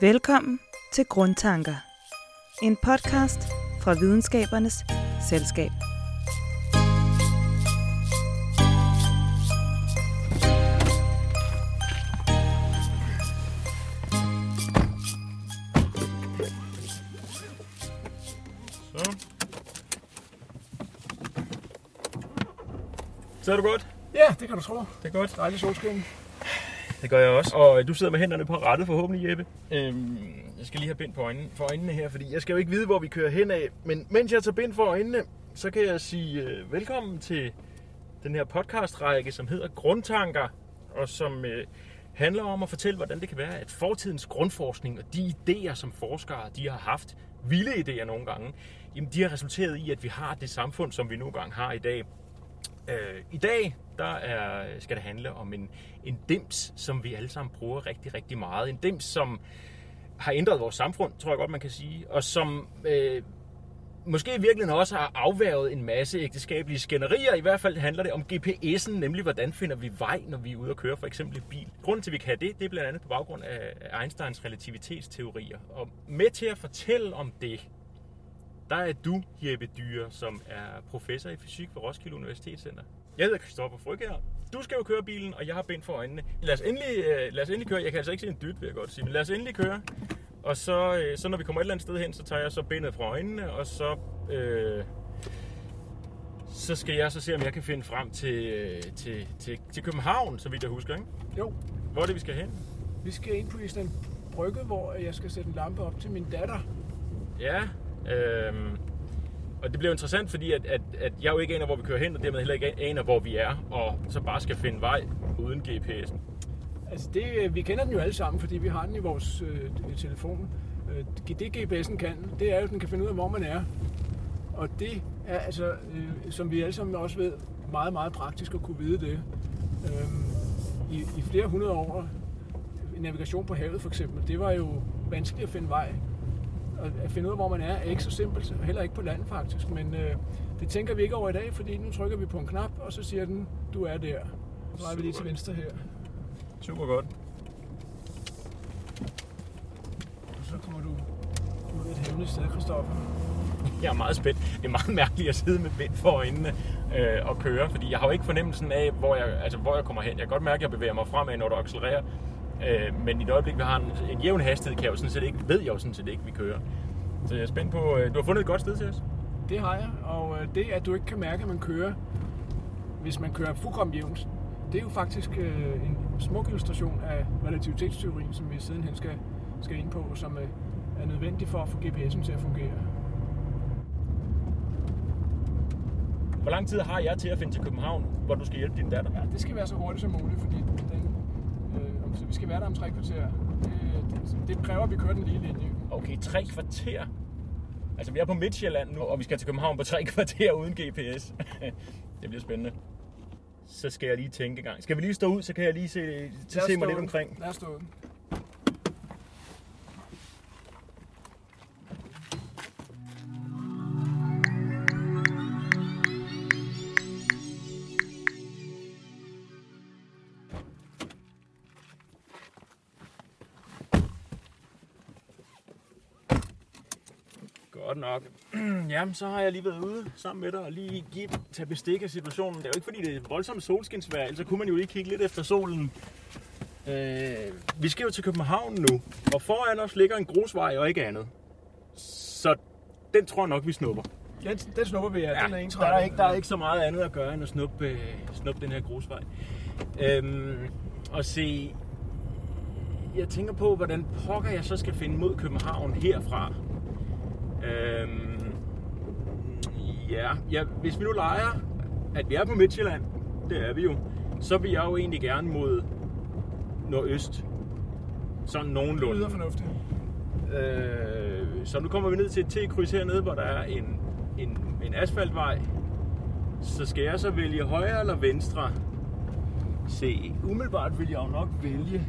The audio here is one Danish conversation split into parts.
Velkommen til Grundtanker. En podcast fra Videnskabernes Selskab. Så. Sidder du godt? Ja, det kan du tro. Det er godt. Dejlig solskin. Det gør jeg også. Og du sidder med hænderne på rettet forhåbentlig, Jeppe. Øhm, jeg skal lige have bind på øjnene, for øjnene her, fordi jeg skal jo ikke vide, hvor vi kører hen af. Men mens jeg tager bind for øjnene, så kan jeg sige øh, velkommen til den her podcastrække, som hedder Grundtanker, og som øh, handler om at fortælle, hvordan det kan være, at fortidens grundforskning og de idéer, som forskere de har haft, vilde idéer nogle gange, jamen de har resulteret i, at vi har det samfund, som vi nogle gange har i dag. Øh, I dag der er, skal det handle om en, en dims, som vi alle sammen bruger rigtig, rigtig meget. En dims, som har ændret vores samfund, tror jeg godt, man kan sige, og som øh, måske i virkeligheden også har afværget en masse ægteskabelige skænderier. I hvert fald handler det om GPS'en, nemlig hvordan finder vi vej, når vi er ude og køre for eksempel i bil. Grunden til, at vi kan det, det er blandt andet på baggrund af Einsteins relativitetsteorier. Og med til at fortælle om det, der er du, Jeppe Dyre, som er professor i fysik ved Roskilde Universitetscenter. Jeg hedder Christoffer Frøkjær. Du skal jo køre bilen, og jeg har bind for øjnene. Lad os endelig, øh, lad os endelig køre. Jeg kan altså ikke se en dyt, vil jeg godt sige. Men lad os endelig køre. Og så, øh, så når vi kommer et eller andet sted hen, så tager jeg så bindet fra øjnene, og så, øh, så skal jeg så se, om jeg kan finde frem til, øh, til, til, til København, så vidt jeg husker. Ikke? Jo, Hvor er det, vi skal hen? vi skal ind på Island Brygge, hvor jeg skal sætte en lampe op til min datter. Ja, øhm, og det bliver interessant, fordi at, at, at jeg jo ikke aner, hvor vi kører hen, og dermed heller ikke aner, hvor vi er, og så bare skal finde vej uden GPS'en. Altså det, øh, vi kender den jo alle sammen, fordi vi har den i vores øh, telefon. Øh, det GPS'en kan, det er jo, at den kan finde ud af, hvor man er. Og det er altså, øh, som vi alle sammen også ved, meget, meget praktisk at kunne vide det. Øh, i, I flere hundrede år, navigation på havet for eksempel, det var jo vanskeligt at finde vej. At finde ud af, hvor man er, er ikke så simpelt, heller ikke på land faktisk. Men øh, det tænker vi ikke over i dag, fordi nu trykker vi på en knap, og så siger den, du er der. Så drejer vi lige til venstre her. Super godt. Og så kommer du ud et hemmeligt sted, Christoffer. Jeg er meget spændt. Det er meget mærkeligt at sidde med bind for øjnene øh, og køre, fordi jeg har jo ikke fornemmelsen af, hvor jeg, altså, hvor jeg kommer hen. Jeg kan godt mærke, at jeg bevæger mig fremad, når du accelererer. Øh, men i det øjeblik, vi har en, en jævn hastighed, kan jeg jo sådan set ikke, ved jeg jo sådan set ikke, vi kører. Så jeg er spændt på, øh, du har fundet et godt sted til os. Det har jeg, og øh, det at du ikke kan mærke, at man kører, hvis man kører fuldkommen jævnt, det er jo faktisk øh, en smuk illustration af relativitetsteorien, som vi sidenhen skal, skal ind på, som øh, er nødvendig for at få GPS'en til at fungere. Hvor lang tid har jeg til at finde til København, hvor du skal hjælpe din datter? Ja, det skal være så hurtigt som muligt, fordi den, så vi skal være der om tre kvarter. Det, det, det kræver, at vi kører den lige linje. Okay, tre kvarter. Altså, vi er på Midtjylland nu, og vi skal til København på tre kvarter uden GPS. det bliver spændende. Så skal jeg lige tænke gang. Skal vi lige stå ud, så kan jeg lige se, Lad se mig lidt omkring. Lad os stå ud. nok. Jamen, så har jeg lige været ude sammen med dig og lige give, tage bestik af situationen. Det er jo ikke fordi, det er voldsomt solskinsvejr, ellers så kunne man jo lige kigge lidt efter solen. Øh, vi skal jo til København nu, og foran os ligger en grusvej og ikke andet. Så den tror jeg nok, vi snupper. Den, den snupper vi, ja. Den er der, er ikke, der er ikke så meget andet at gøre, end at snuppe, øh, snuppe den her grusvej. Øhm, og se, jeg tænker på, hvordan pokker jeg så skal finde mod København herfra. Øhm, ja, ja, hvis vi nu leger, at vi er på Midtjylland, det er vi jo, så vil jeg jo egentlig gerne mod nordøst. Sådan Det nogenlunde. lyder fornuftigt. Øh, så nu kommer vi ned til et T-kryds hernede, hvor der er en, en, en asfaltvej. Så skal jeg så vælge højre eller venstre? Se, umiddelbart vil jeg jo nok vælge...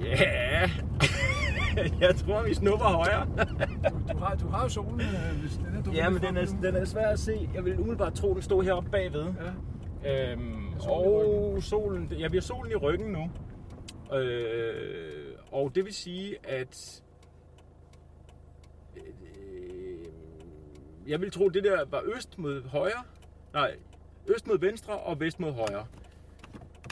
Ja, jeg tror, vi snupper højre. Du har, du har jo solen, øh, hvis den er ja, men den er, den er svær at se. Jeg vil umiddelbart tro, den stod heroppe bagved. Ja. Øhm, Solen og solen, ja, vi har solen i ryggen nu. Øh, og det vil sige, at øh, jeg vil tro, det der var øst mod højre. Nej, øst mod venstre og vest mod højre.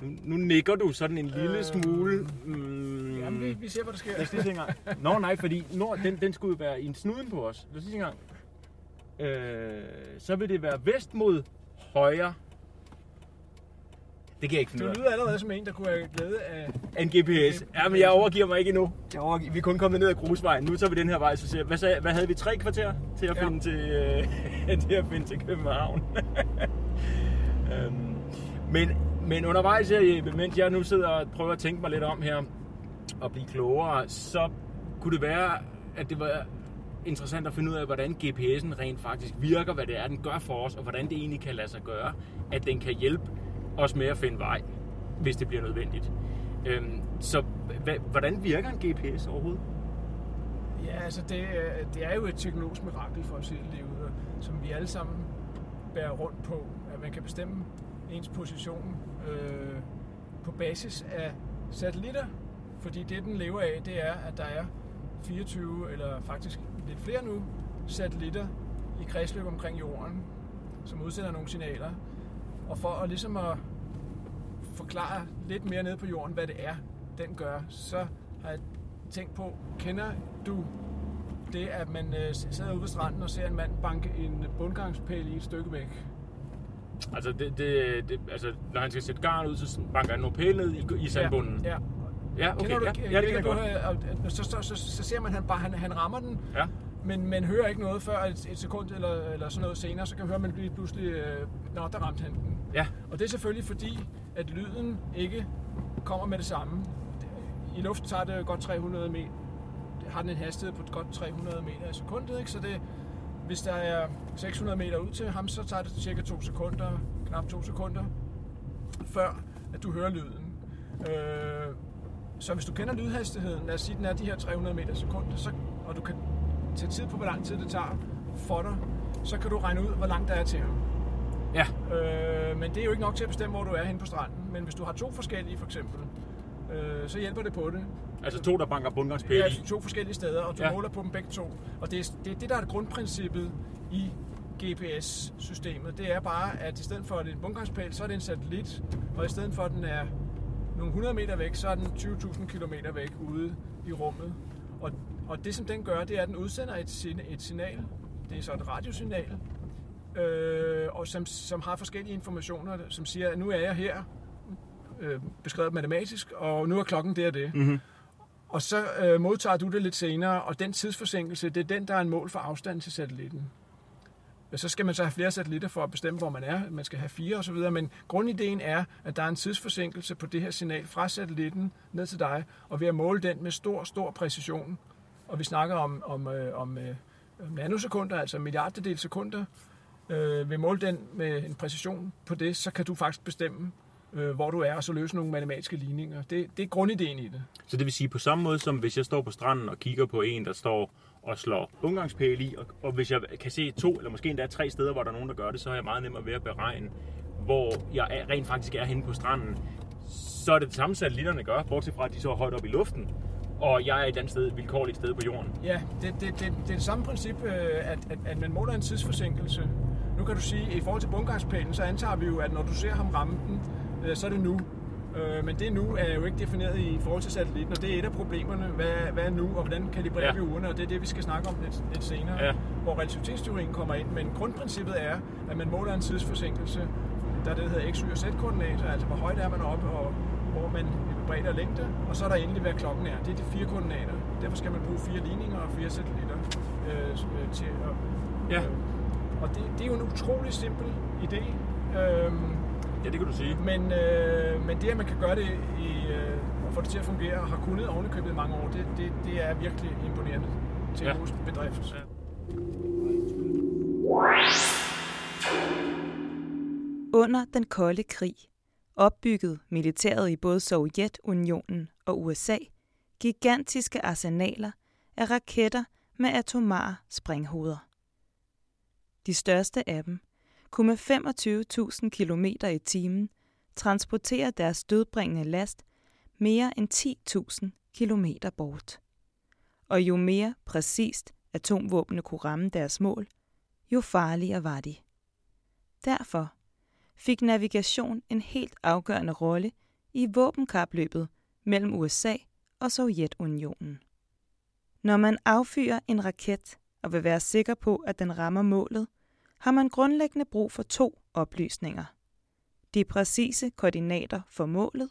Nu, nikker du sådan en lille Øh, smule. Mm, Jamen, vi, vi ser, hvad der sker. Lad os lige se en gang. Nå nej, fordi nord, den, den skulle være i en snuden på os. Lad os lige se en gang. Øh, så vil det være vest mod højre. Det kan jeg ikke finde Du lyder allerede som en, der kunne have glæde af... En GPS. Ja, men jeg overgiver mig ikke endnu. Jeg overgiver. Vi er kun kommet ned ad grusvejen. Nu tager vi den her vej, så ser hvad, sagde, hvad havde vi? Tre kvarter til at Ja. finde til, øh, til, at finde til København. øhm, men, men undervejs her, Jeppe, mens jeg nu sidder og prøver at tænke mig lidt om her og blive klogere, så kunne det være, at det var interessant at finde ud af, hvordan GPS'en rent faktisk virker, hvad det er, den gør for os, og hvordan det egentlig kan lade sig gøre, at den kan hjælpe os med at finde vej, hvis det bliver nødvendigt. Øhm, så hvordan virker en GPS overhovedet? Ja, altså det, øh, det er jo et teknologisk mirakel for os hele livet, som vi alle sammen bærer rundt på, at man kan bestemme ens position øh, på basis af satellitter, fordi det den lever af, det er, at der er 24 eller faktisk lidt flere nu satellitter i kredsløb omkring jorden, som udsender nogle signaler. Og for at ligesom at forklare lidt mere ned på jorden, hvad det er, den gør, så har jeg tænkt på, kender du det, at man øh, sidder ude ved stranden og ser en mand banke en bundgangspæl i et stykke væk? Altså, det, det, det, altså når han skal sætte garn ud, så banker han nogle pæle ned i, i sandbunden. Ja, ja. ja okay. Kender du, ja, ja, det kender du, godt. øh, så, så, så, så, ser man, han bare han, han rammer den, Ja. men man hører ikke noget før et, et sekund eller, eller sådan noget senere, så kan man høre, at man lige pludselig, øh, nå, der ramte han den. Ja. Og det er selvfølgelig fordi, at lyden ikke kommer med det samme. I luften tager det godt 300 meter. Har den en hastighed på godt 300 meter i sekundet, ikke? Så det, hvis der er 600 meter ud til ham, så tager det cirka 2 sekunder, knap 2 sekunder, før at du hører lyden. Øh, så hvis du kender lydhastigheden, lad os sige, den er de her 300 meter i sekundet, så, og du kan tage tid på, hvor lang tid det tager for dig, så kan du regne ud, hvor langt der er til ham. Ja. Øh, men det er jo ikke nok til at bestemme, hvor du er henne på stranden. Men hvis du har to forskellige, for eksempel, øh, så hjælper det på det. Altså to, der banker bundgangspæle Ja, i. to forskellige steder, og du Ja. måler på dem begge to. Og det er, det er det, der er princippet i GPS-systemet. Det er bare, at i stedet for at det er en bundgangspæl, så er det en satellit. Og i stedet for, at den er nogle 100 meter væk, så er den 20.000 km væk ude i rummet. Og, og det, som den gør, det er, at den udsender et, et signal. Det er så et radiosignal, øh, og som, som har forskellige informationer, som siger, at nu er jeg her, øh, beskrevet matematisk, og nu er klokken det og det. Mm-hmm. Og så øh, modtager du det lidt senere, og den tidsforsinkelse, det er den, der er en mål for afstanden til satellitten. Så skal man så have flere satellitter for at bestemme, hvor man er. Man skal have fire osv., men grundideen er, at der er en tidsforsinkelse på det her signal fra satellitten ned til dig, og ved at måle den med stor, stor præcision, og vi snakker om, om, øh, om øh, nanosekunder, altså milliarddel sekunder, øh, ved at måle den med en præcision på det, så kan du faktisk bestemme, øh, hvor du er, og så løse nogle matematiske ligninger. Det, det er grundideen i det. Så det vil sige på samme måde som hvis jeg står på stranden og kigger på en, der står og slår ungangspæle i, og, og hvis jeg kan se to eller måske endda tre steder, hvor der er nogen, der gør det, så er jeg meget nemmere ved at beregne, hvor jeg er, rent faktisk er henne på stranden. Så er det det samme, satellitterne gør, bortset fra, at de så er højt op i luften, og jeg er et andet sted, vilkårligt sted på jorden. Ja, det, det, det, det er det samme princip, øh, at, at, at man måler en tidsforsinkelse. Nu kan du sige, at i forhold til bundgangspælen, så antager vi jo, at når du ser ham ramme den, øh, så er det nu. Øh, Men det nu er jo ikke defineret i forhold til satellitten, og det er et af problemerne. Hvad, hvad er nu, og hvordan kalibrerer Ja. vi ugerne? Og det er det, vi skal snakke om lidt, lidt senere, Ja. hvor relativitetsteorien kommer ind. Men grundprincippet er, at man måler en tidsforsinkelse, der er det, der hedder x, y og z-koordinater, altså hvor højt er man oppe, og hvor man bredde og længde, og så er der endelig, hvad klokken er. Det er de fire koordinater. Derfor skal man bruge fire ligninger og fire satellitter øh, øh, til at... Ja. Øh, og det, det er jo en utrolig simpel idé. Øhm, Ja, det kan du sige. men, øh, men det, at man kan gøre det i, øh, og få det til at fungere, og har kunnet ovenikøbet i mange år, det, det, det er virkelig imponerende teknologisk ja. bedrift. Ja. Under den kolde krig opbyggede militæret i både Sovjetunionen og USA gigantiske arsenaler af raketter med atomare sprænghoveder. De største af dem kunne med 25.000 km i timen transportere deres dødbringende last mere end 10.000 kilometer bort. Og jo mere præcist atomvåbne kunne ramme deres mål, jo farligere var de. Derfor fik navigation en helt afgørende rolle i våbenkapløbet mellem USA og Sovjetunionen. Når man affyrer en raket og vil være sikker på, at den rammer målet, har man grundlæggende brug for to oplysninger. De præcise koordinater for målet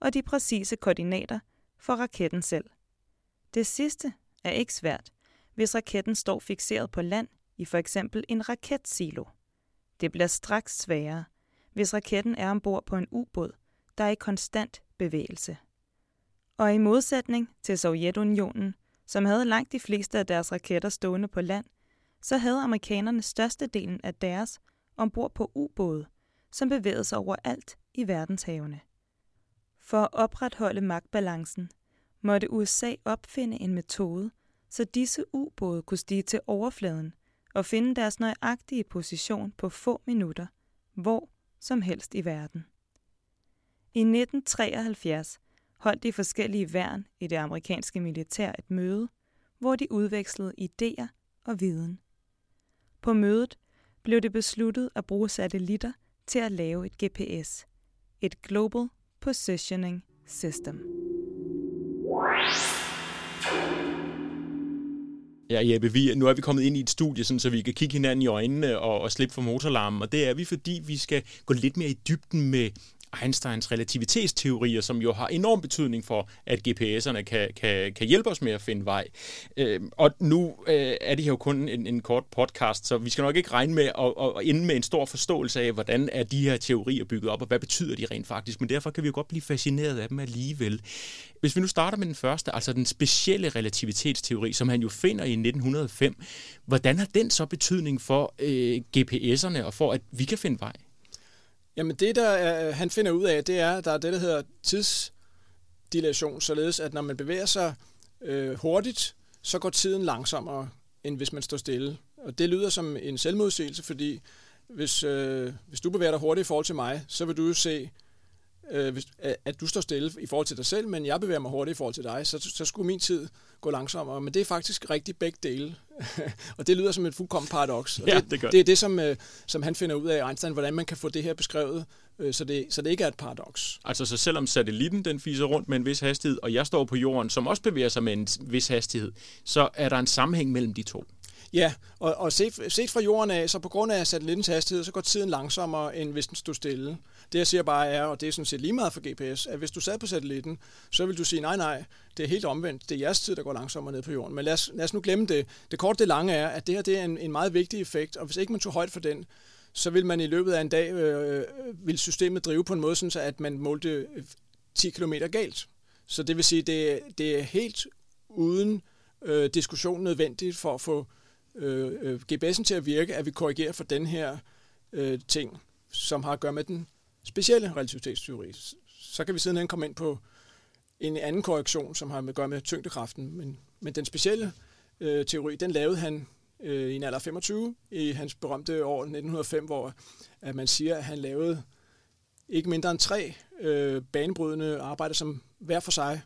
og de præcise koordinater for raketten selv. Det sidste er ikke svært, hvis raketten står fixeret på land i for eksempel en raketsilo. Det bliver straks sværere, hvis raketten er ombord på en ubåd, der er i konstant bevægelse. Og i modsætning til Sovjetunionen, som havde langt de fleste af deres raketter stående på land, så havde amerikanerne størstedelen af deres ombord på ubåde, som bevægede sig overalt i verdenshavene. For at opretholde magtbalancen, måtte USA opfinde en metode, så disse ubåde kunne stige til overfladen og finde deres nøjagtige position på få minutter, hvor som helst i verden. I 1973 holdt de forskellige værn i det amerikanske militær et møde, hvor de udvekslede idéer og viden. På mødet blev det besluttet at bruge satellitter til at lave et GPS, et Global Positioning System. Ja, Jeppe, vi, nu er vi kommet ind i et studie, sådan, så vi kan kigge hinanden i øjnene og, og slippe for motorlarmen, og det er vi, fordi vi skal gå lidt mere i dybden med Einsteins relativitetsteorier, som jo har enorm betydning for, at GPS'erne kan, kan, kan hjælpe os med at finde vej. Øh, og nu øh, er det her jo kun en, en kort podcast, så vi skal nok ikke regne med at, at ende med en stor forståelse af, hvordan er de her teorier bygget op, og hvad betyder de rent faktisk. Men derfor kan vi jo godt blive fascineret af dem alligevel. Hvis vi nu starter med den første, altså den specielle relativitetsteori, som han jo finder i 1905, hvordan har den så betydning for øh, GPS'erne og for, at vi kan finde vej? Jamen det, der er, øh, han finder ud af, det er, at der er det, der hedder tidsdilation, således at når man bevæger sig øh, hurtigt, så går tiden langsommere, end hvis man står stille. Og det lyder som en selvmodsigelse, fordi hvis, øh, hvis du bevæger dig hurtigt i forhold til mig, så vil du jo se øh, hvis, at du står stille i forhold til dig selv, men jeg bevæger mig hurtigt i forhold til dig, så, så skulle min tid gå langsommere. Men det er faktisk rigtig begge dele. og det lyder som et fuldkommen paradoks. ja, det, det, gør. det er det, som, øh, som han finder ud af, Einstein, hvordan man kan få det her beskrevet, øh, så, det, så det ikke er et paradoks. Altså, så selvom satellitten den fiser rundt med en vis hastighed, og jeg står på jorden, som også bevæger sig med en vis hastighed, så er der en sammenhæng mellem de to. Ja, og, og set, set fra jorden af, så på grund af satellittens hastighed, så går tiden langsommere, end hvis den stod stille. Det jeg siger bare er, og det er sådan set lige meget for GPS, at hvis du sad på satellitten, så vil du sige, nej, nej, det er helt omvendt. Det er jeres tid, der går langsommere ned på jorden. Men lad os, lad os nu glemme det. Det korte, det lange er, at det her det er en, en meget vigtig effekt, og hvis ikke man tog højt for den, så vil man i løbet af en dag, øh, øh vil systemet drive på en måde, sådan så at man målte øh, 10 km galt. Så det vil sige, det, det er helt uden øh, diskussion nødvendigt for at få øh, øh GPS'en til at virke, at vi korrigerer for den her øh, ting, som har at gøre med den specielle relativitetsteori. Så kan vi sidenhen komme ind på en anden korrektion, som har med at gøre med tyngdekraften. Men, men den specielle øh, teori, den lavede han øh, i en alder 25 i hans berømte år 1905, hvor at man siger, at han lavede ikke mindre end tre øh, banebrydende arbejder, som hver for sig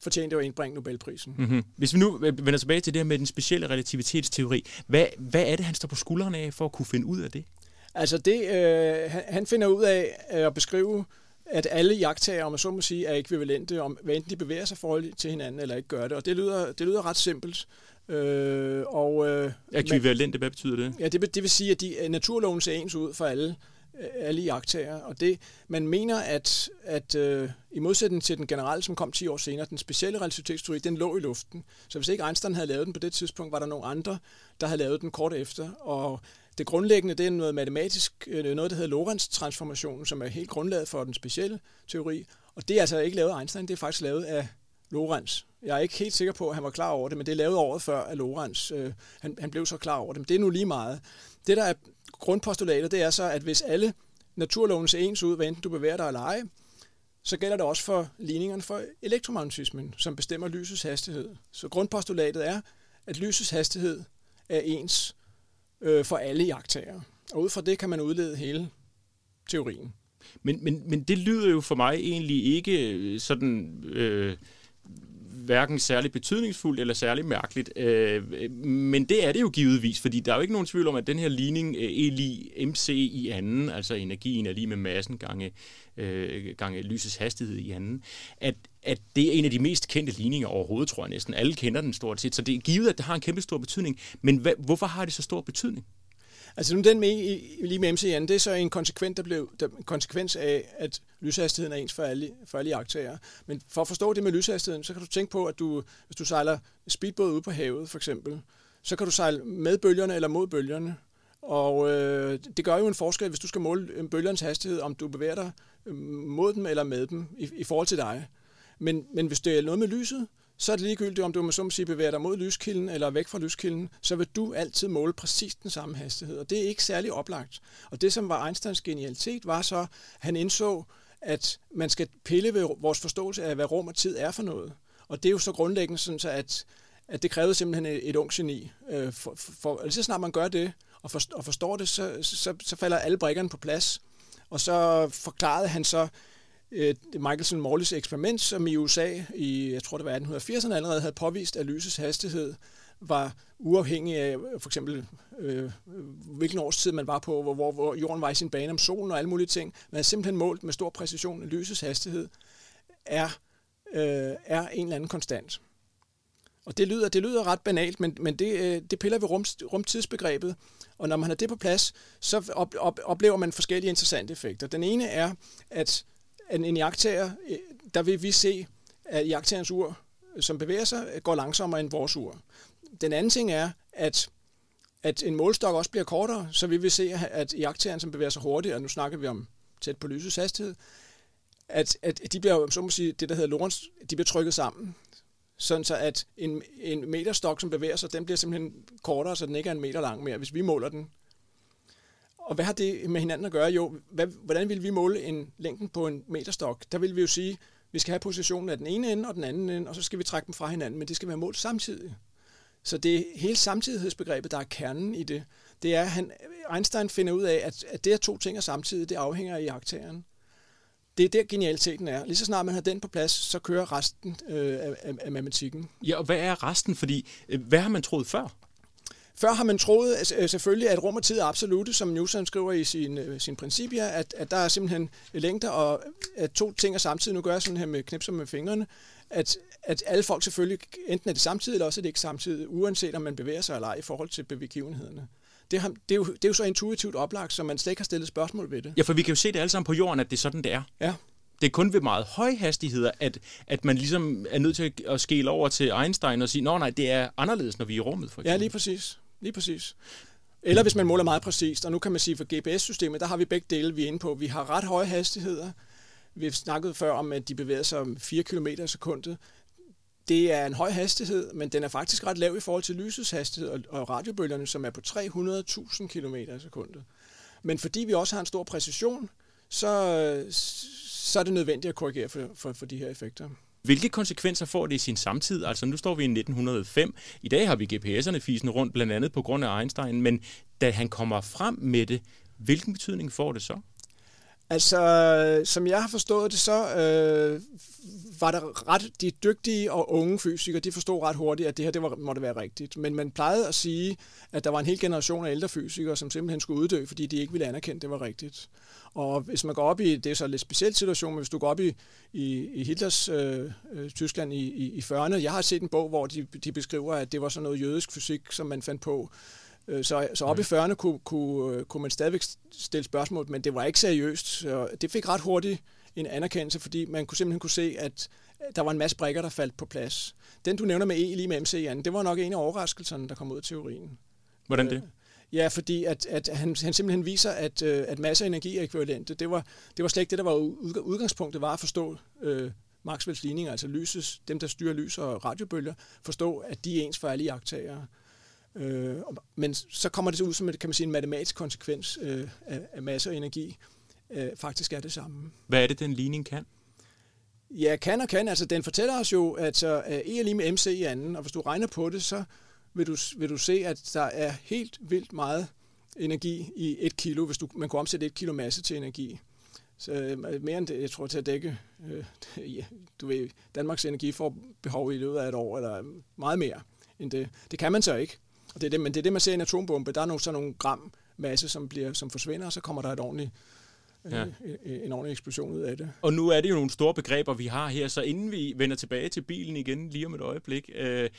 fortjente at indbringe Nobelprisen. Mm-hmm. Hvis vi nu øh, vender tilbage til det her med den specielle relativitetsteori, hvad, hvad er det, han står på skuldrene af for at kunne finde ud af det? Altså det, øh, han finder ud af at beskrive, at alle jagttager, om man så må sige, er ekvivalente, om hvad enten de bevæger sig forhold til hinanden eller ikke gør det. Og det lyder, det lyder ret simpelt. Øh, og, øh, ekvivalente, hvad betyder det? Ja, det, det vil sige, at de, naturloven ser ens ud for alle alle jagttager. Og det, man mener, at, at øh, i modsætning til den generelle, som kom 10 år senere, den specielle relativitetsteori, den lå i luften. Så hvis ikke Einstein havde lavet den på det tidspunkt, var der nogle andre, der havde lavet den kort efter. Og det grundlæggende, det er noget matematisk, øh, noget der hedder Lorentz-transformationen, som er helt grundlaget for den specielle teori. Og det er altså ikke lavet af Einstein, det er faktisk lavet af Lorentz. Jeg er ikke helt sikker på, at han var klar over det, men det er lavet året før af Lorentz. Øh, han, han blev så klar over det, men det er nu lige meget. Det, der er grundpostulatet, det er så, at hvis alle naturloven ser ens ud, hvad enten du bevæger dig eller ej, så gælder det også for ligningerne for elektromagnetismen, som bestemmer lysets hastighed. Så grundpostulatet er, at lysets hastighed er ens øh, for alle jagttagere. Og ud fra det kan man udlede hele teorien. Men, men, men det lyder jo for mig egentlig ikke sådan... Øh, hverken særlig betydningsfuldt eller særlig mærkeligt. Øh, men det er det jo givetvis, fordi der er jo ikke nogen tvivl om, at den her ligning øh, E lige MC i anden, altså energien er lige med massen gange, øh, gange lysets hastighed i anden, at, at det er en af de mest kendte ligninger overhovedet, tror jeg næsten. Alle kender den stort set, så det er givet, at det har en kæmpe stor betydning. Men hvad, hvorfor har det så stor betydning? Altså nu den med, lige med MCN, det er så en konsekvens, der blev, der, konsekvens af, at lyshastigheden er ens for alle, for alle jagttager. Men for at forstå det med lyshastigheden, så kan du tænke på, at du, hvis du sejler speedbåd ude på havet for eksempel, så kan du sejle med bølgerne eller mod bølgerne. Og øh, det gør jo en forskel, hvis du skal måle øh, bølgernes hastighed, om du bevæger dig øh, mod dem eller med dem i, i forhold til dig. Men, men hvis det er noget med lyset, så er det ligegyldigt, om du med som sige bevæger dig mod lyskilden eller væk fra lyskilden, så vil du altid måle præcis den samme hastighed, og det er ikke særlig oplagt. Og det, som var Einsteins genialitet, var så, at han indså, at man skal pille ved vores forståelse af, hvad rum og tid er for noget. Og det er jo så grundlæggende sådan, så at, at det krævede simpelthen et, et ung geni. Øh, for, for, for, altså, så snart man gør det og, for, og forstår det, så, så, så falder alle brikkerne på plads. Og så forklarede han så Øh, Michelson Morleys eksperiment, som i USA i, jeg tror det var 1880'erne allerede havde påvist, at lysets hastighed var uafhængig af for eksempel øh, hvilken årstid man var på, hvor, hvor, hvor jorden var i sin bane om solen og alle mulige ting. Man har simpelthen målt med stor præcision, at lysets hastighed er, øh, er en eller anden konstant. Og det lyder, det lyder ret banalt, men, men det, øh, det piller ved rum, rumtidsbegrebet, og når man har det på plads, så op, op, oplever man forskellige interessante effekter. Den ene er, at en, en jagttager, øh, der vil vi se, at jagttagerens ur, øh, som bevæger sig, øh, går langsommere end vores ur. Den anden ting er, at at en målstok også bliver kortere, så vi vil se, at jagttageren, som bevæger sig hurtigt, og nu snakker vi om tæt på lysets hastighed, at, at de bliver, så må sige, det der hedder Lorentz, de bliver trykket sammen. Sådan så, at en, en meterstok, som bevæger sig, den bliver simpelthen kortere, så den ikke er en meter lang mere, hvis vi måler den. Og hvad har det med hinanden at gøre? Jo, hvad, hvordan vil vi måle en længden på en meterstok? Der vil vi jo sige, at vi skal have positionen af den ene ende og den anden ende, og så skal vi trække dem fra hinanden, men det skal være målt samtidig. Så det er hele samtidighedsbegrebet, der er kernen i det. Det er, at han, Einstein finder ud af, at, at det er to ting er samtidig, det afhænger af iagtageren. Det er der genialiteten er. Lige så snart man har den på plads, så kører resten øh, af, af, matematikken. Ja, og hvad er resten? Fordi, øh, hvad har man troet før? Før har man troet at, selvfølgelig, at rum og tid er absolute, som Newton skriver i sin, øh, sin principia, at, at der er simpelthen længder, og at to ting er samtidig. Nu gør jeg sådan her med knipser med fingrene, at, at alle folk selvfølgelig, enten er det samtidig, eller også er det ikke samtidig, uanset om man bevæger sig eller ej i forhold til begivenhederne. Det, har, det, er jo, det er jo så intuitivt oplagt, så man slet ikke har stillet spørgsmål ved det. Ja, for vi kan jo se det alle sammen på jorden, at det er sådan, det er. Ja. Det er kun ved meget høje hastigheder, at, at man ligesom er nødt til at skele over til Einstein og sige, nå nej, det er anderledes, når vi er i rummet, for eksempel. Ja, lige præcis. Lige præcis. Eller hvis man måler meget præcist, og nu kan man sige, for GPS-systemet, der har vi begge dele, vi er inde på. Vi har ret høje hastigheder. Vi har snakket før om, at de bevæger sig om 4 km i sekundet. Det er en høj hastighed, men den er faktisk ret lav i forhold til lysets hastighed og radiobølgerne, som er på 300.000 km i sekundet. Men fordi vi også har en stor præcision, så, så er det nødvendigt at korrigere for, for, for de her effekter. Hvilke konsekvenser får det i sin samtid? Altså nu står vi i 1905. I dag har vi GPS'erne fisen rundt, blandt andet på grund af Einstein. Men da han kommer frem med det, hvilken betydning får det så? Altså, som jeg har forstået det, så øh, var der ret, de dygtige og unge fysikere, de forstod ret hurtigt, at det her det var, måtte være rigtigt. Men man plejede at sige, at der var en hel generation af ældre fysikere, som simpelthen skulle uddø, fordi de ikke ville anerkende, at det var rigtigt. Og hvis man går op i, det er så en lidt speciel situation, men hvis du går op i, i, i Hitlers øh, øh Tyskland i, i, i 40'erne, jeg har set en bog, hvor de, de beskriver, at det var sådan noget jødisk fysik, som man fandt på. Øh, så, så op i 40'erne kunne, kunne, kunne man stadigvæk stille spørgsmål, men det var ikke seriøst. Så det fik ret hurtigt en anerkendelse, fordi man kunne simpelthen kunne se, at der var en masse brikker, der faldt på plads. Den, du nævner med E lige med MC, Jan, det var nok en af overraskelserne, der kom ud af teorien. Hvordan det? Ja, fordi at, at han, han simpelthen viser, at, øh, at masse og energi er ekvivalente. Det var, det var slet ikke det, der var udgangspunktet, var at forstå øh, Maxwells ligninger, altså lyses, dem der styrer lys og radiobølger, forstå, at de er ens for alle jagttagere. Øh, men så kommer det ud som kan man sige, en matematisk konsekvens øh, af, af masse og energi. Øh, faktisk er det samme. Hvad er det, den ligning kan? Ja, kan og kan. Altså, den fortæller os jo, at så E er lige med MC i anden, og hvis du regner på det, så vil du, vil du se, at der er helt vildt meget energi i et kilo, hvis du, man kunne omsætte et kilo masse til energi. Så, øh, mere end det, jeg tror, til at dække øh, ja, du ved, Danmarks energiforbehov i løbet af et år, eller meget mere end det. Det kan man så ikke. Og det er det, men det er det, man ser i en atombombe. Der er nogle, sådan nogle gram masse, som, bliver, som forsvinder, og så kommer der et ordentligt øh, ja. en ordentlig eksplosion ud af det. Og nu er det jo nogle store begreber, vi har her, så inden vi vender tilbage til bilen igen lige om et øjeblik, øh,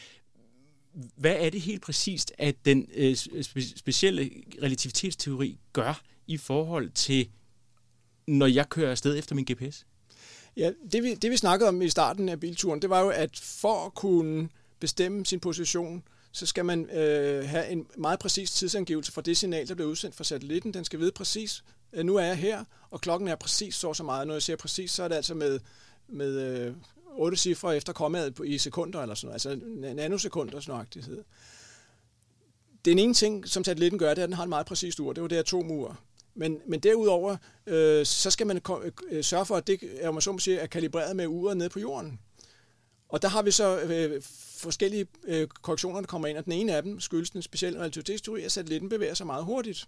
hvad er det helt præcist, at den øh, spe- specielle relativitetsteori gør i forhold til, når jeg kører afsted efter min GPS? Ja, det vi, det vi snakkede om i starten af bilturen, det var jo, at for at kunne bestemme sin position, så skal man øh, have en meget præcis tidsangivelse for det signal, der bliver udsendt fra satellitten. Den skal vide præcis, at nu er jeg her, og klokken er præcis så så meget. Når jeg siger præcis, så er det altså med, med øh, 8 cifre efter kommaet i sekunder, eller sådan noget, altså nanosekunders nøjagtighed. Den ene ting, som satellitten gør, det er, at den har en meget præcis ur. Det er det atomur. Men, men derudover, øh, så skal man øh, sørge for, at det er, man så må sige, er kalibreret med uret nede på jorden. Og der har vi så øh, forskellige øh, korrektioner, der kommer ind, og den ene af dem skyldes den specielle relativitetsteori, at satellitten bevæger sig meget hurtigt.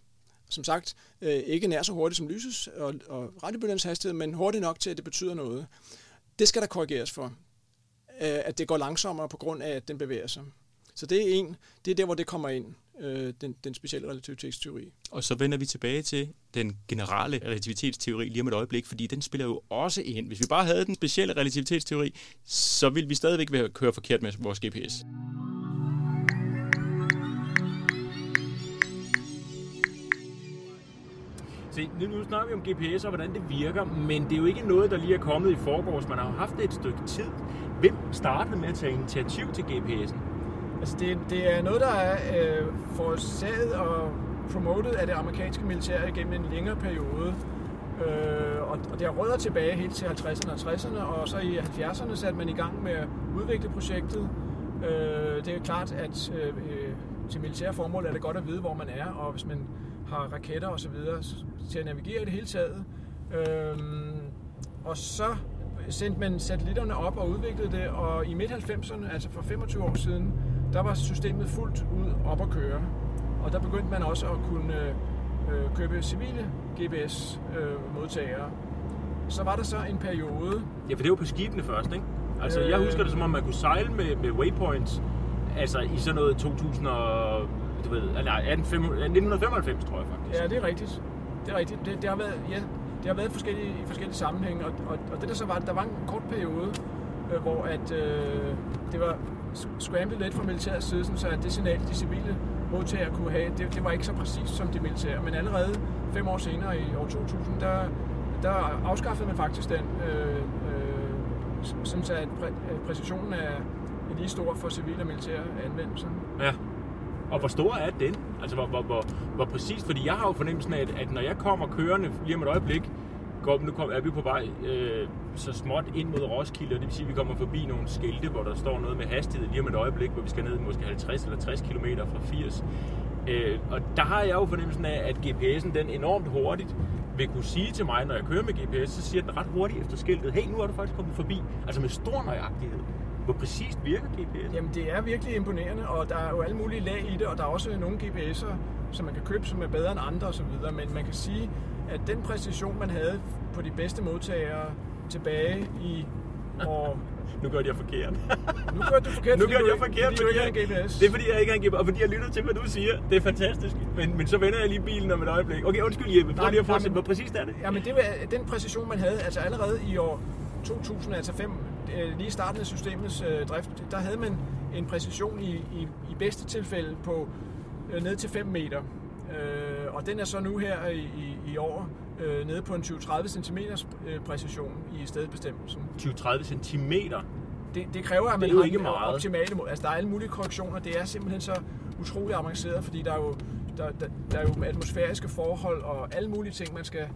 Som sagt, øh, ikke nær så hurtigt som lysets og, og radiobølgernes hastighed, men hurtigt nok til, at det betyder noget. Det skal der korrigeres for, øh, at det går langsommere på grund af, at den bevæger sig. Så det er en, det er der, hvor det kommer ind, øh, den, den specielle relativitetsteori. Og så vender vi tilbage til den generelle relativitetsteori lige om et øjeblik, fordi den spiller jo også ind. Hvis vi bare havde den specielle relativitetsteori, så ville vi stadigvæk være køre forkert med vores GPS. Se, nu snakker vi om GPS og hvordan det virker, men det er jo ikke noget, der lige er kommet i forgårs. Man har jo haft det et stykke tid. Hvem startede med at tage initiativ til GPS'en? Altså det, det er noget, der er øh, forårsaget og promotet af det amerikanske militær igennem en længere periode. Øh, og, og det har rødder tilbage helt til 50'erne og 60'erne, og så i 70'erne satte man i gang med at udvikle projektet. Øh, det er klart, at øh, øh, til militære formål er det godt at vide, hvor man er, og hvis man har raketter og så videre til at navigere i det hele taget. Øh, og så sendte man satellitterne op og udviklede det, og i midt-90'erne, altså for 25 år siden, der var systemet fuldt ud op at køre. Og der begyndte man også at kunne øh, købe civile GPS-modtagere. Øh, så var der så en periode... Ja, for det var på skibene først, ikke? Altså, øh, jeg husker det som om, man kunne sejle med, med waypoints, altså i sådan noget 2000 og, du ved, eller 1995, tror jeg faktisk. Ja, det er rigtigt. Det er rigtigt. Det, det har været, ja, det har været forskellige, i forskellige sammenhænge, og, og, og det der så var, der var en kort periode, øh, hvor at, øh, det var scrambled lidt fra militærets side, så at det signal, de civile modtagere kunne have, det, det var ikke så præcist som de militære. Men allerede fem år senere, i år 2000, der, der afskaffede man faktisk den, øh, øh, sådan så at præ, præcisionen er lige stor for civile og militære anvendelser. Ja. Og hvor stor er den? Altså, hvor, hvor, hvor, hvor præcist? Fordi jeg har jo fornemmelsen af, at, at når jeg kommer kørende lige om et øjeblik, går, nu er vi på vej øh, så småt ind mod Roskilde, og det vil sige, at vi kommer forbi nogle skilte, hvor der står noget med hastighed lige om et øjeblik, hvor vi skal ned måske 50 eller 60 km fra 80. Øh, og der har jeg jo fornemmelsen af, at GPS'en den enormt hurtigt vil kunne sige til mig, når jeg kører med GPS, så siger den ret hurtigt efter skiltet, hey, nu er du faktisk kommet forbi. Altså med stor nøjagtighed. Hvor præcist virker GPS? Jamen det er virkelig imponerende, og der er jo alle mulige lag i det, og der er også nogle GPS'er, som man kan købe, som er bedre end andre osv., men man kan sige, at den præcision, man havde på de bedste modtagere tilbage i år... nu gør jeg forkert. nu gør du forkert, nu gør jeg forkert, fordi, fordi, fordi ikke GPS. Det er fordi, jeg ikke har en GPS, og fordi jeg lytter til, hvad du siger. Det er fantastisk. Men, men så vender jeg lige bilen om et øjeblik. Okay, undskyld Jeppe, prøv lige at fortsætte. Hvor præcist er det? Jamen, det var den præcision, man havde, altså allerede i år 2000, altså fem, øh, lige i starten af systemets øh, drift, der havde man en præcision i, i, i bedste tilfælde på øh, ned til 5 meter. Øh, og den er så nu her i, i, i år øh, nede på en 20-30 cm øh, præcision i stedbestemmelsen. 20-30 cm? Det, det kræver, at man har ikke meget. optimale mål. Altså, der er alle mulige korrektioner. Det er simpelthen så utrolig avanceret, fordi der er jo, der, der, der er jo atmosfæriske forhold og alle mulige ting, man skal,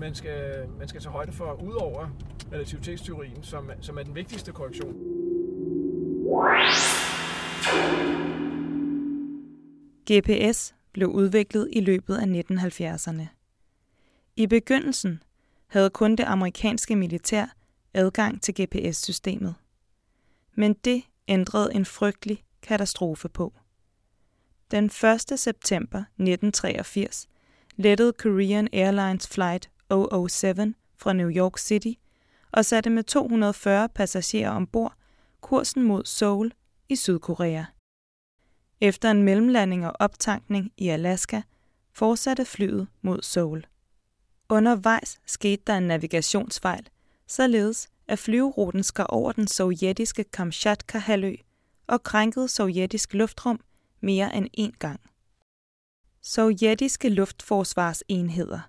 man skal, man skal tage højde for, udover relativitetsteorien, som, som er den vigtigste korrektion. GPS blev udviklet i løbet af 1970'erne. I begyndelsen havde kun det amerikanske militær adgang til GPS-systemet. Men det ændrede en frygtelig katastrofe på. Den 1. september 1983 lettede Korean Airlines Flight 007 fra New York City og satte med 240 passagerer ombord kursen mod Seoul i Sydkorea. Efter en mellemlanding og optankning i Alaska fortsatte flyet mod Seoul. Undervejs skete der en navigationsfejl, således at flyveruten skar over den sovjetiske Kamchatka-halvø og krænkede sovjetisk luftrum mere end én gang. Sovjetiske luftforsvarsenheder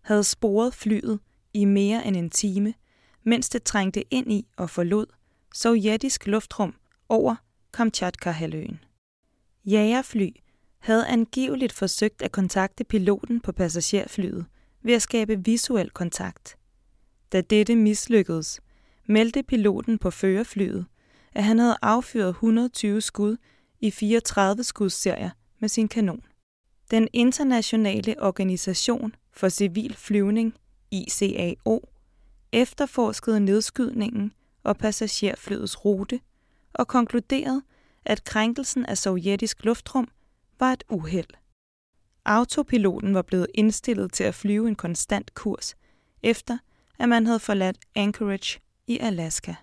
havde sporet flyet i mere end en time, mens det trængte ind i og forlod sovjetisk luftrum over Kamchatka-halvøen. Jagerfly havde angiveligt forsøgt at kontakte piloten på passagerflyet ved at skabe visuel kontakt. Da dette mislykkedes, meldte piloten på førerflyet, at han havde affyret 120 skud i 34 skudsserier med sin kanon. Den internationale organisation for civil flyvning, ICAO, efterforskede nedskydningen og passagerflyets rute og konkluderede, at krænkelsen af sovjetisk luftrum var et uheld. Autopiloten var blevet indstillet til at flyve en konstant kurs, efter at man havde forladt Anchorage i Alaska.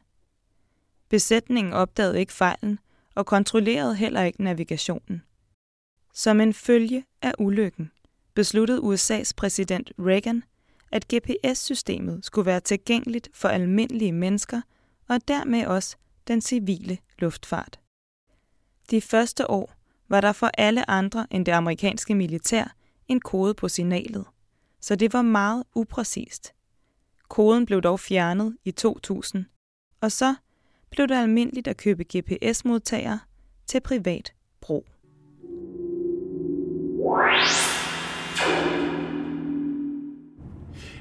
Besætningen opdagede ikke fejlen og kontrollerede heller ikke navigationen. Som en følge af ulykken besluttede USA's præsident Reagan, at GPS-systemet skulle være tilgængeligt for almindelige mennesker og dermed også den civile luftfart. De første år var der for alle andre end det amerikanske militær en kode på signalet, så det var meget upræcist. Koden blev dog fjernet i 2000, og så blev det almindeligt at købe GPS-modtagere til privat brug.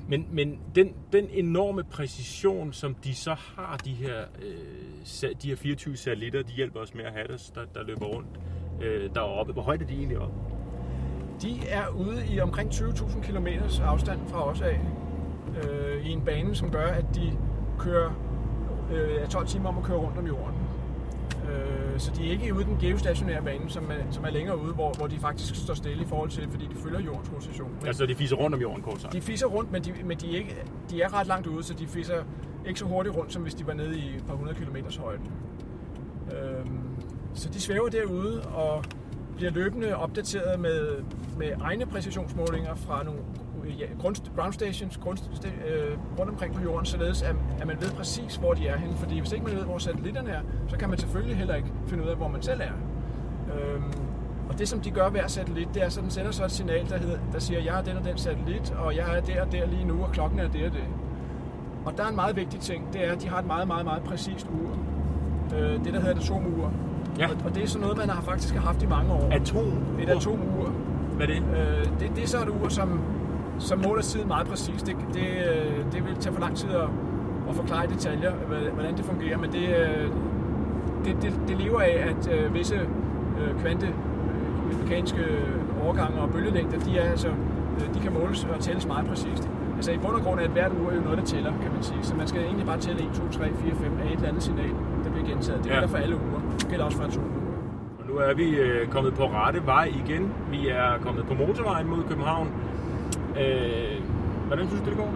Men, men den, den enorme præcision, som de så har, de her, øh, de her 24 satellitter, de hjælper os med at have det, der, der løber rundt øh, deroppe. Hvor højt er de egentlig oppe? De er ude i omkring 20.000 km afstand fra os af, øh, i en bane, som gør, at de kører øh, 12 timer om at køre rundt om jorden. Øh, så de er ikke ude den geostationære bane, som er, som er længere ude, hvor, hvor de faktisk står stille i forhold til, fordi de følger jordens rotation. Altså de fiser rundt om jorden, kort sagt? De fiser rundt, men, de, men de, er ikke, de er ret langt ude, så de fiser ikke så hurtigt rundt, som hvis de var nede i et par hundrede kilometers højde. Øh, så de svæver derude og bliver løbende opdateret med, med egne præcisionsmålinger fra nogle ja, grund, ground stations grund, øh, rundt omkring på jorden, således at, at man ved præcis, hvor de er henne. Fordi hvis ikke man ved, hvor satellitterne er, så kan man selvfølgelig heller ikke finde ud af, hvor man selv er. Øhm, og det, som de gør hver satellit, det er, så den sender så et signal, der, hedder, der siger, jeg er den og den satellit, og jeg er der og der lige nu, og klokken er det og det. Og der er en meget vigtig ting, det er, at de har et meget, meget, meget præcist ur. Øh, det, der hedder et atomur. Ja. Og, og det er sådan noget, man har faktisk haft i mange år. Atom? Et atomur. Hvad er det? Øh, det, det er så et ur, som, som måler tiden meget præcist. Det, det, øh, det vil tage for lang tid at, at forklare i detaljer, hvordan det fungerer, men det, øh, det, det, det lever af, at øh, visse øh, kvante øh, mekaniske overgange og bølgelængder, de, er, altså, de kan måles og tælles meget præcist. Altså i bund og grund er et hvert ur jo noget, der tæller, kan man sige. Så man skal egentlig bare tælle 1, 2, 3, 4, 5 af et eller andet signal, der bliver gentaget. Det gælder ja. for alle uger. Det gælder også for atomure. Og nu er vi kommet på rette vej igen. Vi er kommet på motorvejen mod København. Øh, hvordan synes du, det går?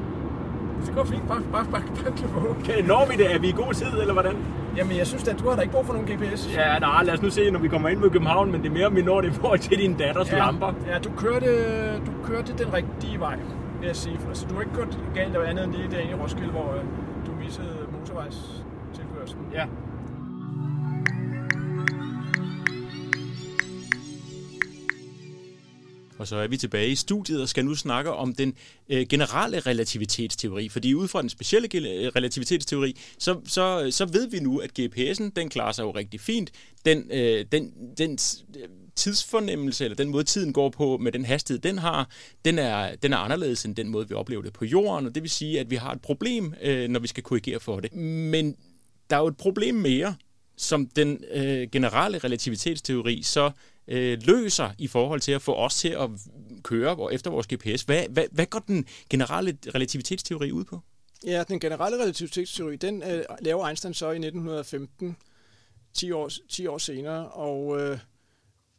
Det går fint. Bare, bare, bare, bare okay, når vi det? Er vi i god tid, eller hvordan? Jamen, jeg synes at du har da ikke brug for nogen GPS. Ja, nej, lad os nu se, når vi kommer ind mod København, men det er mere, om vi når det forhold til din datters ja, lamper. Ja, du kørte, du kørte den rigtige vej, vil jeg sige. Altså, du har ikke kørt galt og andet end lige derinde i Roskilde, hvor øh, du missede motorvejstilkørselen. Ja. Og så er vi tilbage i studiet og skal nu snakke om den øh, generelle relativitetsteori. Fordi ud fra den specielle øh, relativitetsteori, så, så, så ved vi nu, at GPS'en, den klarer sig jo rigtig fint. Den, øh, den, den øh, tidsfornemmelse, eller den måde tiden går på med den hastighed, den har, den er, den er anderledes end den måde, vi oplever det på jorden. Og det vil sige, at vi har et problem, øh, når vi skal korrigere for det. Men der er jo et problem mere, som den øh, generelle relativitetsteori så øh, løser i forhold til at få os til at køre efter vores GPS. Hvad, hvad, hvad går den generelle relativitetsteori ud på? Ja, den generelle relativitetsteori, den øh, laver Einstein så i 1915, 10 år, 10 år senere, og øh,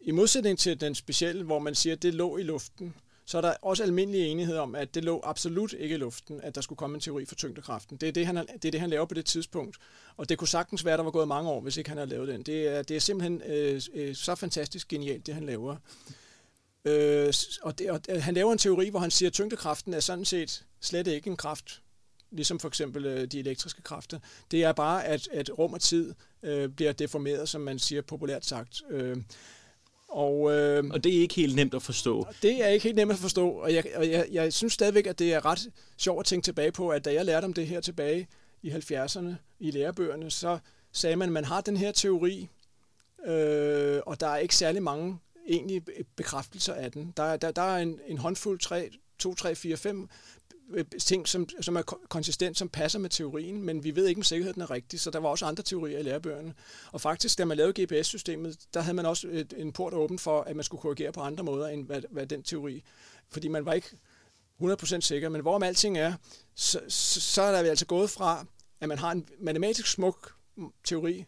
i modsætning til den specielle, hvor man siger, at det lå i luften, så er der også almindelig enighed om, at det lå absolut ikke i luften, at der skulle komme en teori for tyngdekraften. Det er det, han, det, er det, han laver på det tidspunkt. Og det kunne sagtens være, at der var gået mange år, hvis ikke han havde lavet den. Det er, det er simpelthen øh, øh, så fantastisk genialt, det han laver. Øh, og, det, og øh, han laver en teori, hvor han siger, at tyngdekraften er sådan set slet ikke en kraft, ligesom for eksempel øh, de elektriske kræfter. Det er bare, at, at rum og tid øh, bliver deformeret, som man siger populært sagt. Øh, og, øh, og det er ikke helt nemt at forstå. Det er ikke helt nemt at forstå, og jeg, og jeg, jeg synes stadigvæk, at det er ret sjovt at tænke tilbage på, at da jeg lærte om det her tilbage i 70'erne i lærebøgerne, så sagde man, at man har den her teori, øh, og der er ikke særlig mange egentlige bekræftelser af den. Der, der, der er en, en håndfuld 3, 2, 3, 4, 5 Øh, ting, som, som er konsistent, som passer med teorien, men vi ved ikke, om sikkerheden er rigtig, så der var også andre teorier i lærebøgerne. Og faktisk, da man lavede GPS-systemet, der havde man også et, en port åben for, at man skulle korrigere på andre måder, end hvad, hvad den teori. Fordi man var ikke 100% sikker, men hvorom alting er, så, så, så er der altså gået fra, at man har en matematisk smuk teori,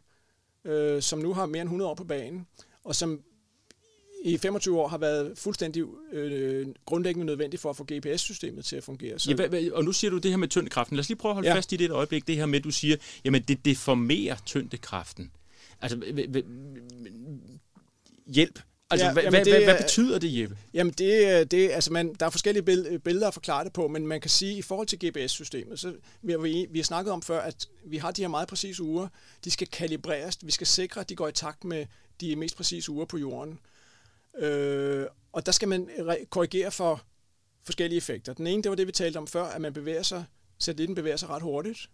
øh, som nu har mere end 100 år på banen, og som i 25 år har været fuldstændig øh, grundlæggende nødvendigt for at få GPS-systemet til at fungere. Så... Ja, og nu siger du det her med tyndekraften. Lad os lige prøve at holde ja. fast i det et øjeblik. Det her med, at du siger, jamen det deformerer tyndekraften. Altså, hjælp. Altså, ja, hvad, jamen det, hvad, hvad betyder det, Jeppe? Jamen, det, det, altså man, der er forskellige billeder at forklare det på, men man kan sige, at i forhold til GPS-systemet, så vi, vi, vi har snakket om før, at vi har de her meget præcise uger. De skal kalibreres. Vi skal sikre, at de går i takt med de mest præcise uger på jorden. Øh, Øh, og der skal man korrigere for forskellige effekter. Den ene, det var det, vi talte om før, at man bevæger sig, satellitten bevæger sig ret hurtigt.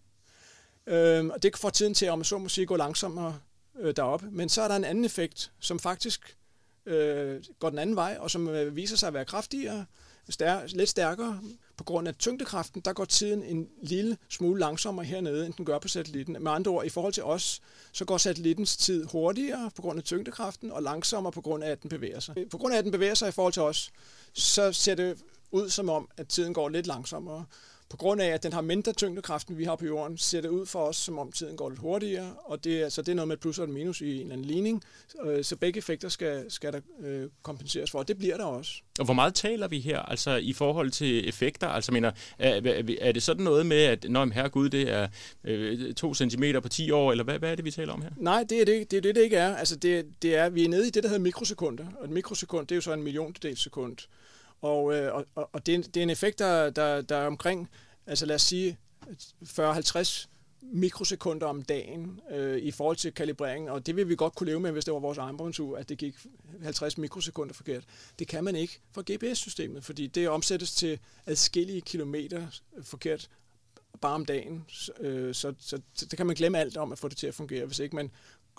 Øh, og det får tiden til, om så må sige, gå langsommere øh, derop. Men så er der en anden effekt, som faktisk øh, går den anden vej, og som øh, viser sig at være kraftigere, stær- lidt stærkere, på grund af tyngdekraften, der går tiden en lille smule langsommere hernede, end den gør på satellitten. Med andre ord, i forhold til os, så går satellittens tid hurtigere på grund af tyngdekraften, og langsommere på grund af, at den bevæger sig. På grund af, at den bevæger sig i forhold til os, så ser det ud som om, at tiden går lidt langsommere. På grund af, at den har mindre tyngdekraft, end vi har på jorden, ser det ud for os, som om tiden går lidt hurtigere, og det, altså, det er noget med et plus og et minus i en eller anden ligning, øh, så begge effekter skal, skal der øh, kompenseres for, og det bliver der også. Og hvor meget taler vi her, altså i forhold til effekter? Altså mener, er, er det sådan noget med, at når herregud, det er øh, to centimeter på 10 år, eller hvad, hvad er det, vi taler om her? Nej, det er det, det, er det, det ikke er. Altså det, det er, vi er nede i det, der hedder mikrosekunder, og et mikrosekund, det er jo så en milliondel sekund. Og, øh, og, og det, er en, det er en effekt, der, der, der er omkring, altså lad os sige, 40-50 mikrosekunder om dagen øh, i forhold til kalibreringen, og det vil vi godt kunne leve med, hvis det var vores armbåndsur, at det gik 50 mikrosekunder forkert. Det kan man ikke for GPS-systemet, fordi det omsættes til adskillige kilometer forkert bare om dagen, øh, så, så, så det kan man glemme alt om at få det til at fungere, hvis ikke man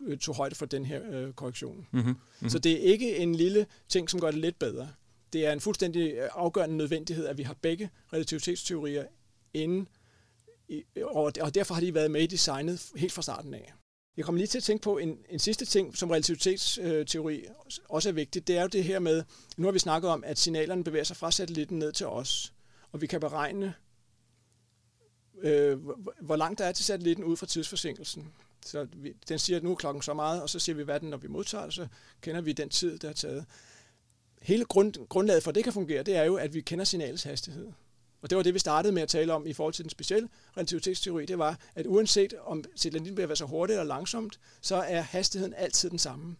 øh, tog højde for den her øh, korrektion. Mm-hmm. Mm-hmm. Så det er ikke en lille ting, som gør det lidt bedre det er en fuldstændig øh, afgørende nødvendighed, at vi har begge relativitetsteorier inden, øh, og derfor har de været med i designet helt fra starten af. Jeg kommer lige til at tænke på en, en sidste ting, som relativitetsteori øh, også er vigtigt. Det er jo det her med, nu har vi snakket om, at signalerne bevæger sig fra satellitten ned til os, og vi kan beregne, øh, hvor langt der er til satellitten ud fra tidsforsinkelsen. Så vi, den siger, at nu er klokken så meget, og så siger vi, hvad den, når vi modtager det, så kender vi den tid, der er taget hele grund, grundlaget for, at det kan fungere, det er jo, at vi kender signalets hastighed. Og det var det, vi startede med at tale om i forhold til den specielle relativitetsteori, det var, at uanset om satellitten bliver så hurtigt eller langsomt, så er hastigheden altid den samme.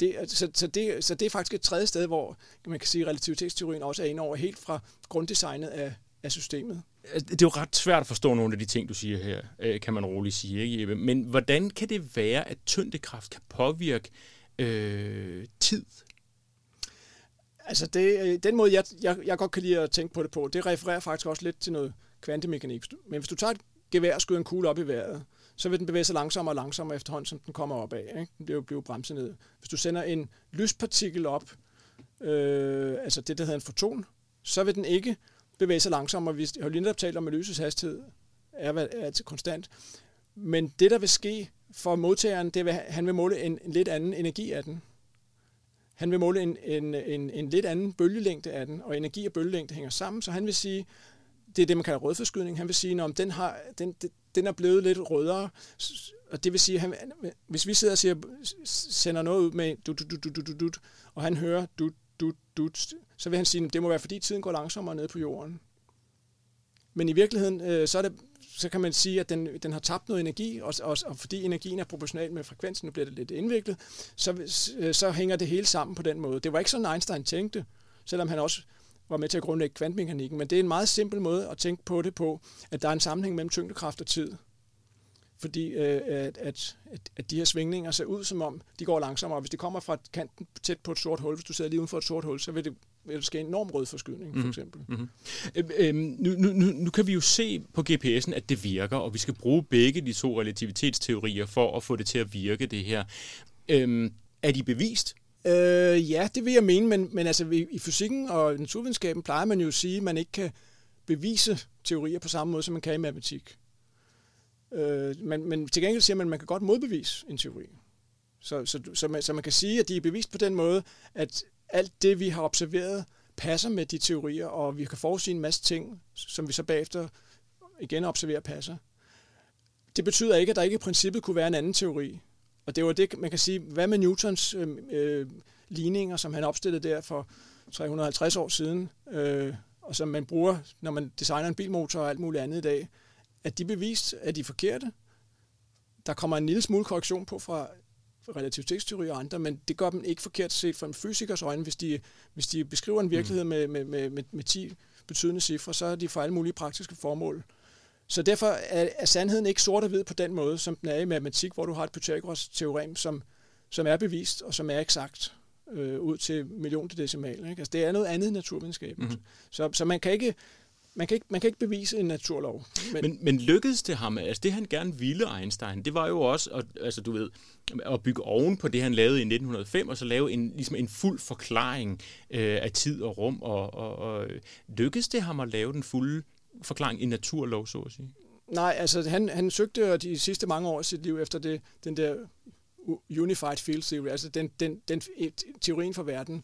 Det, så, så, det, så det er faktisk et tredje sted, hvor man kan sige, at relativitetsteorien også er inde over helt fra grunddesignet af, af systemet. Det er jo ret svært at forstå nogle af de ting, du siger her, øh, kan man roligt sige. Ikke? Jeppe? Men hvordan kan det være, at tyndekraft kan påvirke øh, tid? Altså, det, øh, den måde, jeg, jeg, jeg godt kan lide at tænke på det på, det refererer faktisk også lidt til noget kvantemekanik. Men hvis du tager et gevær og skyder en kugle op i vejret, så vil den bevæge sig langsommere og langsommere efterhånden, som den kommer op af. Ikke? Den bliver, bliver bremset ned. Hvis du sender en lyspartikel op, øh, altså det, der hedder en foton, så vil den ikke bevæge sig langsommere. Vi har lige netop talt om, at lysets hastighed er, er til konstant. Men det, der vil ske for modtageren, det vil, han vil måle en, en lidt anden energi af den. Han vil måle en, en, en, en lidt anden bølgelængde af den, og energi og bølgelængde hænger sammen, så han vil sige, det er det, man kalder rødforskydning. Han vil sige, at den, har, den, den er blevet lidt rødere, og det vil sige, han, hvis vi sidder og siger, sender noget ud med du, du, du, du, du, du, og han hører du, du, du, så vil han sige, at det må være, fordi tiden går langsommere ned på jorden. Men i virkeligheden, øh, så, er det, så kan man sige, at den, den har tabt noget energi, og, og, og fordi energien er proportional med frekvensen, nu bliver det lidt indviklet, så, øh, så hænger det hele sammen på den måde. Det var ikke sådan, Einstein tænkte, selvom han også var med til at grundlægge kvantmekanikken, men det er en meget simpel måde at tænke på det på, at der er en sammenhæng mellem tyngdekraft og tid. Fordi øh, at, at, at de her svingninger ser ud som om, de går langsommere. Hvis de kommer fra kanten tæt på et sort hul, hvis du sidder lige uden for et sort hul, så vil det der ske en enorm rødforskydning, for mhm. eksempel. Mm-hmm. Øhm, øhm, nu, nu, nu, nu kan vi jo se på GPS'en, at det virker, og vi skal bruge begge de to relativitetsteorier for at få det til at virke, det her. Øhm, er de bevist? Øh, ja, det vil jeg mene, men, men altså, i, i fysikken og naturvidenskaben plejer man jo at sige, at man ikke kan bevise teorier på samme måde, som man kan i matematik. Øh, men, men til gengæld siger man, at man kan godt modbevise en teori. Så, så, så, man, så man kan sige, at de er bevist på den måde, at alt det, vi har observeret, passer med de teorier, og vi kan forudsige en masse ting, som vi så bagefter igen observerer passer. Det betyder ikke, at der ikke i princippet kunne være en anden teori. Og det var det, man kan sige, hvad med Newtons øh, øh, ligninger, som han opstillede der for 350 år siden, øh, og som man bruger, når man designer en bilmotor og alt muligt andet i dag, at de bevist, at de er forkerte. Der kommer en lille smule korrektion på fra relativitetsteori og andre, men det gør dem ikke forkert set fra en fysikers øjne. Hvis de, hvis de beskriver en virkelighed mm. med, med, med, med, med 10 betydende cifre, så er de for alle mulige praktiske formål. Så derfor er, er sandheden ikke sort og hvid på den måde, som den er i matematik, hvor du har et Pythagoras teorem, som, som er bevist og som er eksakt øh, ud til milliontedecimal. Ikke? Altså, det er noget andet naturvidenskab. Mm-hmm. Så, så man kan ikke man kan, ikke, man kan ikke bevise en naturlov. Men, men, men lykkedes det ham? Altså det han gerne ville, Einstein, det var jo også at, altså, du ved, at bygge oven på det, han lavede i 1905, og så lave en, ligesom en fuld forklaring øh, af tid og rum. Og, og, og lykkedes det ham at lave den fulde forklaring i naturlov, så at sige? Nej, altså han, han søgte de sidste mange år af sit liv efter det, den der Unified Field Theory, altså den, den, den teorien for verden.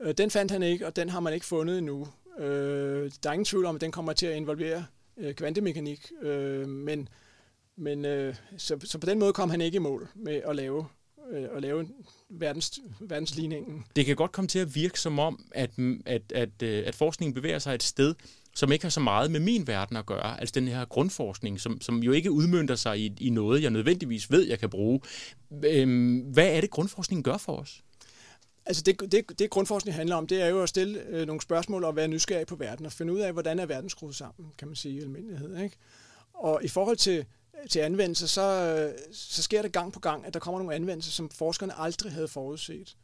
Øh, den fandt han ikke, og den har man ikke fundet endnu. Øh, der er ingen tvivl om, at den kommer til at involvere øh, kvantemekanik, øh, men, men øh, så, så på den måde kom han ikke i mål med at lave øh, at lave verdens, verdensligningen. Det kan godt komme til at virke som om, at, at, at, øh, at forskningen bevæger sig et sted, som ikke har så meget med min verden at gøre. Altså den her grundforskning, som, som jo ikke udmyndter sig i, i noget, jeg nødvendigvis ved, jeg kan bruge. Øhm, hvad er det, grundforskningen gør for os? Altså det, det, det grundforskning handler om, det er jo at stille øh, nogle spørgsmål og være nysgerrig på verden og finde ud af, hvordan er verden skruet sammen, kan man sige i almindelighed. Ikke? Og i forhold til, til anvendelser, så, så sker det gang på gang, at der kommer nogle anvendelser, som forskerne aldrig havde forudset.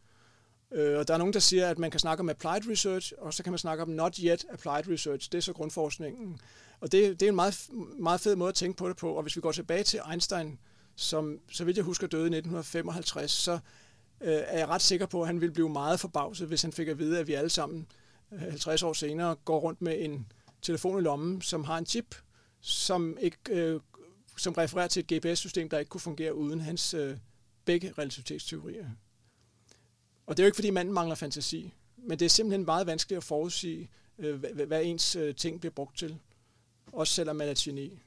Øh, og der er nogen, der siger, at man kan snakke om applied research, og så kan man snakke om not yet applied research. Det er så grundforskningen. Og det, det er en meget, meget fed måde at tænke på det på. Og hvis vi går tilbage til Einstein, som så vidt jeg husker døde i 1955, så øh, er jeg ret sikker på, at han ville blive meget forbavset, hvis han fik at vide, at vi alle sammen øh, 50 år senere går rundt med en telefon i lommen, som har en chip, som, ikke, øh, som refererer til et GPS-system, der ikke kunne fungere uden hans øh, begge relativitetsteorier. Og det er jo ikke, fordi manden mangler fantasi, men det er simpelthen meget vanskeligt at forudsige, øh, hvad, hvad ens øh, ting bliver brugt til. Også selvom man er et geni.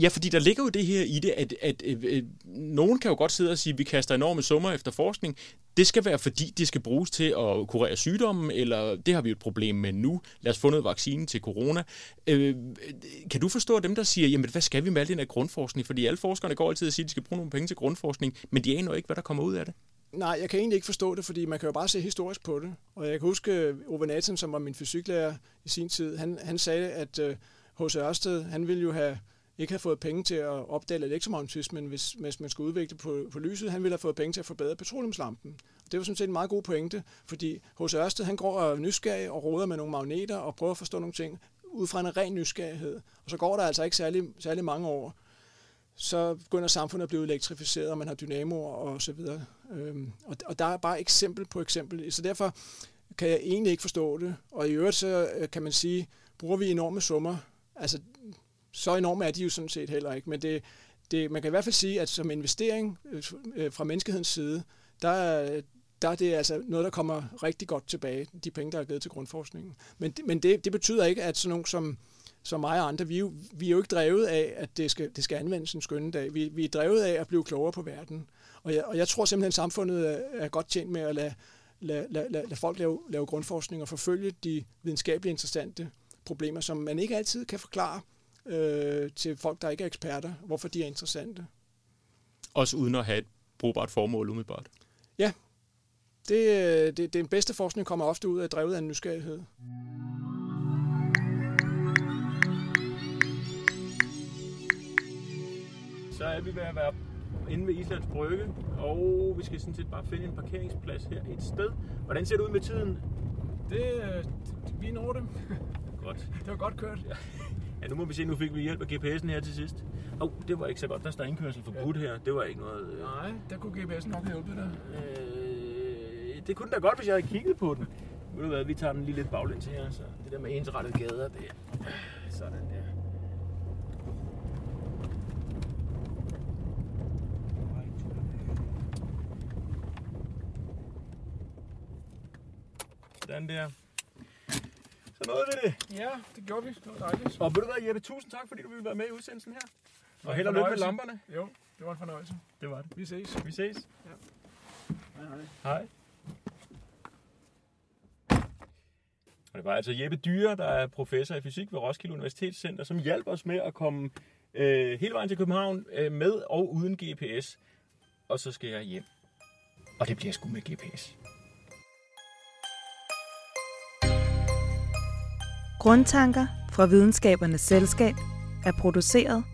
Ja, fordi der ligger jo det her i det, at, at, at, at nogen kan jo godt sidde og sige, at vi kaster enorme summer efter forskning. Det skal være, fordi det skal bruges til at kurere sygdommen, eller det har vi et problem med nu. Lad os få noget vaccine til corona. Øh, kan du forstå dem, der siger, jamen hvad skal vi med al den her grundforskning? Fordi alle forskerne går altid og siger, at de skal bruge nogle penge til grundforskning, men de aner jo ikke, hvad der kommer ud af det. Nej, jeg kan egentlig ikke forstå det, fordi man kan jo bare se historisk på det. Og jeg kan huske øh, Ove Nathan, som var min fysiklærer i sin tid, han, han sagde, at H.C. Øh, Ørsted, han ville jo have ikke have fået penge til at opdage elektromagnetismen, hvis, hvis man skulle udvikle på, på lyset. Han ville have fået penge til at forbedre petroleumslampen. Og det var sådan set en meget god pointe, fordi hos Ørsted, han går og nysgerrig og råder med nogle magneter og prøver at forstå nogle ting ud fra en ren nysgerrighed. Og så går der altså ikke særlig, særlig mange år, så begynder samfundet at blive elektrificeret, og man har dynamoer og så videre. Øhm, og, og der er bare eksempel på eksempel. Så derfor kan jeg egentlig ikke forstå det. Og i øvrigt så øh, kan man sige, bruger vi enorme summer. Altså så enorme er de jo sådan set heller ikke, men det, det, man kan i hvert fald sige, at som investering øh, øh, fra menneskehedens side, der, der er det altså noget, der kommer rigtig godt tilbage, de penge, der er givet til grundforskningen. Men, men det, det betyder ikke, at sådan nogen som, som mig og andre, vi er, jo, vi er jo ikke drevet af, at det skal, det skal anvendes en skønne dag. Vi, vi er drevet af at blive klogere på verden. Og jeg, og jeg tror simpelthen, at samfundet er, er godt tjent med at lade lade, lade, lade folk lave, lave grundforskning og forfølge de videnskabeligt interessante problemer, som man ikke altid kan forklare øh, til folk, der ikke er eksperter, hvorfor de er interessante. Også uden at have et brugbart formål umiddelbart. Ja, det, øh, det, den bedste forskning kommer ofte ud af drevet af en nysgerrighed. Så er vi ved at være inde ved Islands Brygge, og vi skal sådan set bare finde en parkeringsplads her et sted. Hvordan ser det ud med tiden? Det, øh, vi når det. Godt. Det var godt kørt. Ja. ja, nu må vi se, nu fik vi hjælp af GPS'en her til sidst. Åh, oh, det var ikke så godt. Der står indkørsel forbudt ja. her. Det var ikke noget... Øh... Nej, der kunne GPS'en nok hjulpet dig. Øh, det kunne da godt, hvis jeg havde kigget på den. Ved du hvad, vi tager den lige lidt baglæns her. Så det der med ensrettet gader, det er sådan der. Sådan der. Nåede vi det. Ja, det gjorde vi. Det var dejligt. Og ved du hvad, Jeppe, tusind tak, fordi du ville være med i udsendelsen her. Og held og lykke med lamperne. Jo, det var en fornøjelse. Det var det. Vi ses. Vi ses. Ja. Hej, hej. Hej. Og det var altså Jeppe Dyre, der er professor i fysik ved Roskilde Universitetscenter, som hjalp os med at komme øh, hele vejen til København øh, med og uden GPS. Og så skal jeg hjem. Og det bliver sgu med GPS. Grundtanker fra Videnskabernes Selskab er produceret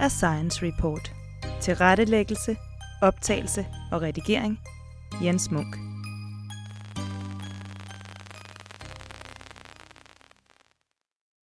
af Science Report. Til rettelæggelse, optagelse og redigering Jens Munk.